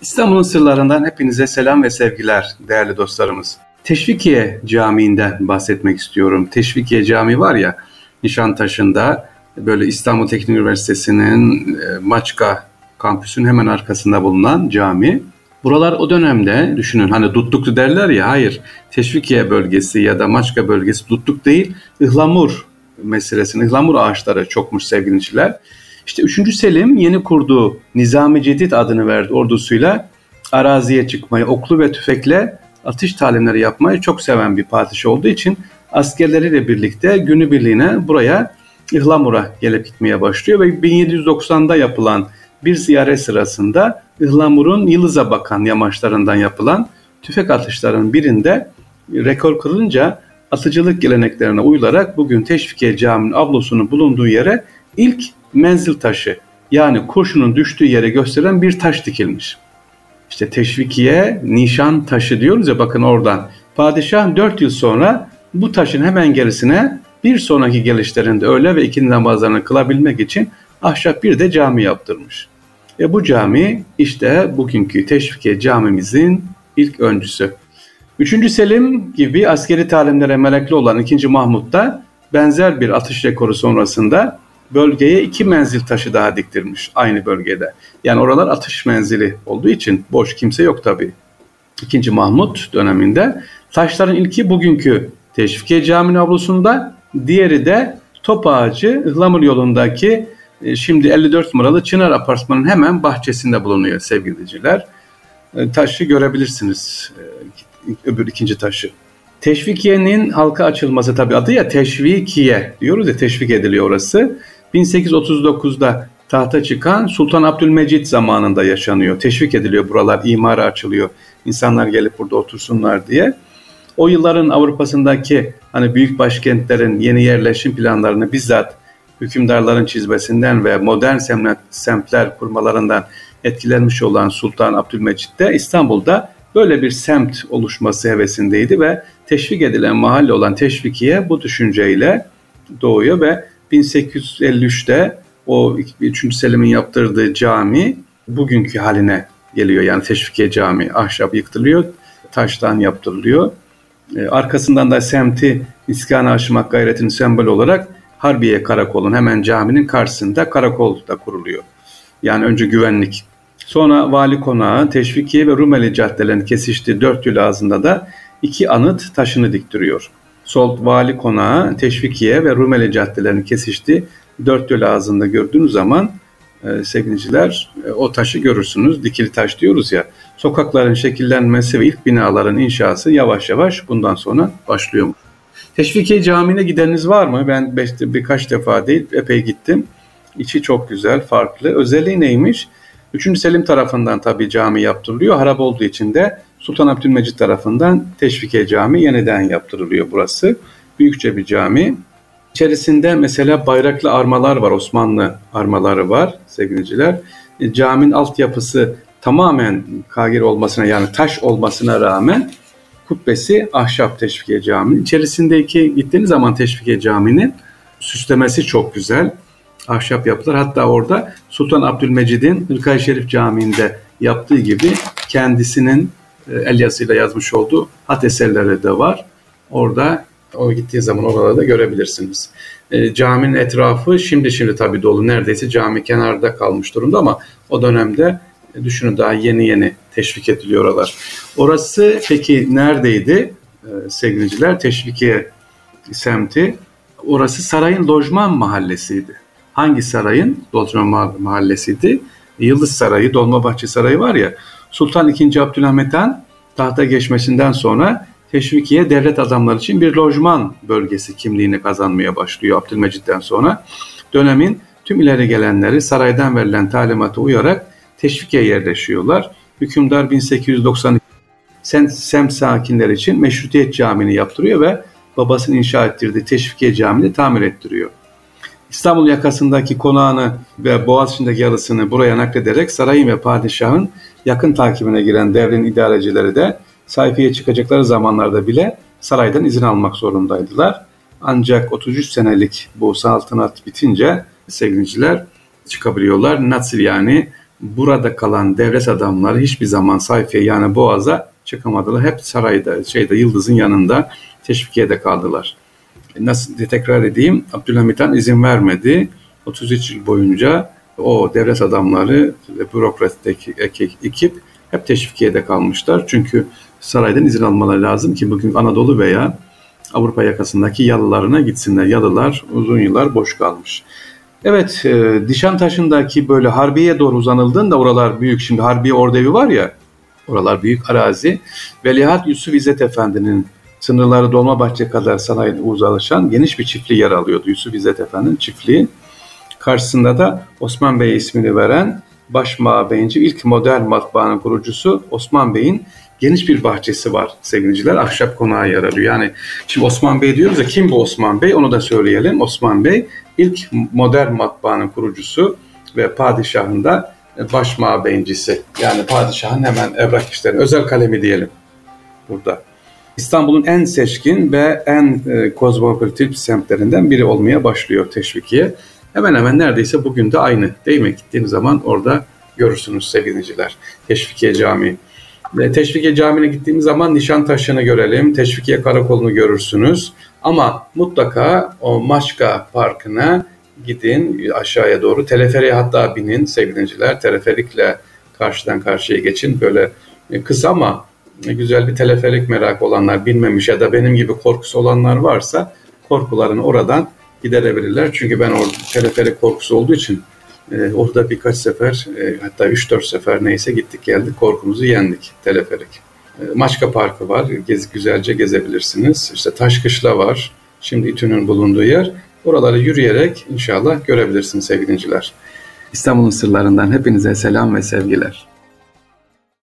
İstanbul'un sırlarından hepinize selam ve sevgiler değerli dostlarımız. Teşvikiye Camii'nden bahsetmek istiyorum. Teşvikiye Camii var ya Nişantaşı'nda böyle İstanbul Teknik Üniversitesi'nin e, Maçka kampüsün hemen arkasında bulunan cami. Buralar o dönemde düşünün hani Dutluklu derler ya hayır Teşvikiye bölgesi ya da Maçka bölgesi Dutluk değil ıhlamur meselesini ıhlamur ağaçları çokmuş sevgiliciler. İşte 3. Selim yeni kurduğu Nizami Cedid adını verdi ordusuyla araziye çıkmayı, oklu ve tüfekle atış talimleri yapmayı çok seven bir padişah olduğu için askerleriyle birlikte günü birliğine buraya İhlamur'a gelip gitmeye başlıyor ve 1790'da yapılan bir ziyaret sırasında İhlamur'un Yıldız'a bakan yamaçlarından yapılan tüfek atışlarının birinde rekor kılınca atıcılık geleneklerine uyularak bugün Teşvikiye Camii'nin ablosunun bulunduğu yere ilk menzil taşı yani kurşunun düştüğü yere gösteren bir taş dikilmiş. İşte teşvikiye nişan taşı diyoruz ya bakın oradan. Padişah 4 yıl sonra bu taşın hemen gerisine bir sonraki gelişlerinde öğle ve ikindi namazlarını kılabilmek için ahşap bir de cami yaptırmış. Ve bu cami işte bugünkü teşvikiye camimizin ilk öncüsü. Üçüncü Selim gibi askeri talimlere merakli olan 2. Mahmut da benzer bir atış rekoru sonrasında bölgeye iki menzil taşı daha diktirmiş aynı bölgede. Yani oralar atış menzili olduğu için boş kimse yok tabii. İkinci Mahmut döneminde taşların ilki bugünkü Teşvikiye Camii avlusunda, diğeri de Top Ağacı Ihlamur yolundaki e, şimdi 54 numaralı Çınar Apartmanı'nın hemen bahçesinde bulunuyor sevgili dinleyiciler. E, taşı görebilirsiniz. E, öbür ikinci taşı. Teşvikiye'nin halka açılması tabi adı ya Teşvikiye diyoruz ya teşvik ediliyor orası. 1839'da tahta çıkan Sultan Abdülmecit zamanında yaşanıyor. Teşvik ediliyor buralar, imara açılıyor. İnsanlar gelip burada otursunlar diye. O yılların Avrupa'sındaki hani büyük başkentlerin yeni yerleşim planlarını bizzat hükümdarların çizmesinden ve modern semtler kurmalarından etkilenmiş olan Sultan Abdülmecit de İstanbul'da böyle bir semt oluşması hevesindeydi ve teşvik edilen mahalle olan Teşvikiye bu düşünceyle doğuyor ve 1853'te o 3. Selim'in yaptırdığı cami bugünkü haline geliyor. Yani Teşvikiye Cami ahşap yıktırılıyor, taştan yaptırılıyor. Ee, arkasından da semti iskana aşmak gayretinin sembol olarak Harbiye Karakol'un hemen caminin karşısında karakol da kuruluyor. Yani önce güvenlik. Sonra Vali Konağı, Teşvikiye ve Rumeli caddelerinin kesiştiği dört yıl ağzında da iki anıt taşını diktiriyor. Sol Vali Konağı, Teşvikiye ve Rumeli caddelerinin kesiştiği dört yol ağzında gördüğünüz zaman e, sevgiliciler e, o taşı görürsünüz. Dikili taş diyoruz ya. Sokakların şekillenmesi ve ilk binaların inşası yavaş yavaş bundan sonra başlıyor. Teşvikiye Camii'ne gideniniz var mı? Ben beş, birkaç defa değil epey gittim. İçi çok güzel, farklı. Özelliği neymiş? Üçüncü Selim tarafından tabii cami yaptırılıyor. Harap olduğu için de Sultan Abdülmecit tarafından Teşvikiye Cami yeniden yaptırılıyor burası. Büyükçe bir cami. İçerisinde mesela bayraklı armalar var, Osmanlı armaları var sevgiliciler. E, caminin altyapısı tamamen kagir olmasına yani taş olmasına rağmen kubbesi ahşap Teşvikiye Camii'nin. İçerisindeki gittiğiniz zaman Teşvikiye Camii'nin süslemesi çok güzel. Ahşap yapılar. Hatta orada Sultan Abdülmecid'in Hırkay Şerif Camii'nde yaptığı gibi kendisinin e, el yazıyla yazmış olduğu hat eserleri de var. Orada o gittiği zaman oralarda görebilirsiniz. E, caminin etrafı şimdi şimdi tabii dolu. Neredeyse cami kenarda kalmış durumda ama o dönemde e, düşünün daha yeni yeni teşvik ediliyor oralar. Orası peki neredeydi e, sevgiliciler? Teşvikiye semti. Orası sarayın lojman mahallesiydi. Hangi sarayın lojman mahallesiydi? Yıldız Sarayı, Dolmabahçe Sarayı var ya. Sultan II. Abdülhamit tahta geçmesinden sonra Teşvikiye devlet adamları için bir lojman bölgesi kimliğini kazanmaya başlıyor Abdülmecit'ten sonra. Dönemin tüm ileri gelenleri saraydan verilen talimata uyarak Teşvikiye yerleşiyorlar. Hükümdar 1892 Sen, Sem sakinler için Meşrutiyet Camii'ni yaptırıyor ve babasının inşa ettirdiği Teşvikiye Camii'ni tamir ettiriyor. İstanbul yakasındaki konağını ve Boğaziçi'ndeki yarısını buraya naklederek sarayın ve padişahın yakın takibine giren devrin idarecileri de sayfaya çıkacakları zamanlarda bile saraydan izin almak zorundaydılar. Ancak 33 senelik bu saltanat bitince sevgiliciler çıkabiliyorlar. Nasıl yani burada kalan devlet adamları hiçbir zaman sayfiye yani boğaza çıkamadılar. Hep sarayda, şeyde Yıldız'ın yanında teşvikiyede kaldılar. Nasıl tekrar edeyim, Abdülhamit Han izin vermedi. 33 yıl boyunca o devlet adamları ve bürokratik ekip hep teşvikiyede kalmışlar. Çünkü saraydan izin almaları lazım ki bugün Anadolu veya Avrupa yakasındaki yalılarına gitsinler. Yalılar uzun yıllar boş kalmış. Evet, e, Dişantaşı'ndaki böyle Harbiye doğru uzanıldığında oralar büyük. Şimdi Harbiye Ordevi var ya, oralar büyük arazi. Veliaht Yusuf İzzet Efendi'nin sınırları Dolmabahçe kadar sanayi uzalışan geniş bir çiftliği yer alıyordu. Yusuf İzzet Efendi'nin çiftliği. Karşısında da Osman Bey ismini veren baş mabeyinci ilk modern matbaanın kurucusu Osman Bey'in geniş bir bahçesi var sevgiliciler. Ahşap konağı yer alıyor. Yani şimdi Osman Bey diyoruz ya kim bu Osman Bey onu da söyleyelim. Osman Bey ilk modern matbaanın kurucusu ve padişahın da baş mabeyincisi. Yani padişahın hemen evrak işleri, özel kalemi diyelim burada. İstanbul'un en seçkin ve en e, kozmopolitik semtlerinden biri olmaya başlıyor Teşvikiye. Hemen hemen neredeyse bugün de aynı değil mi? Gittiğiniz zaman orada görürsünüz sevgiliciler. Teşvikiye Camii. Ve Teşvikiye Camii'ne gittiğimiz zaman Nişantaşı'nı görelim, Teşvikiye Karakolu'nu görürsünüz. Ama mutlaka o Maçka Parkı'na gidin aşağıya doğru. Teleferiye hatta binin sevgiliciler. Teleferikle karşıdan karşıya geçin. Böyle kısa ama güzel bir teleferik merak olanlar bilmemiş ya da benim gibi korkusu olanlar varsa korkularını oradan giderebilirler. Çünkü ben orada teleferik korkusu olduğu için e, orada birkaç sefer e, hatta 3-4 sefer neyse gittik geldik korkumuzu yendik teleferik. E, Maçka Parkı var. Gez, güzelce gezebilirsiniz. İşte Taşkışla var. Şimdi İTÜ'nün bulunduğu yer. Oraları yürüyerek inşallah görebilirsiniz sevgili İstanbul'un sırlarından hepinize selam ve sevgiler.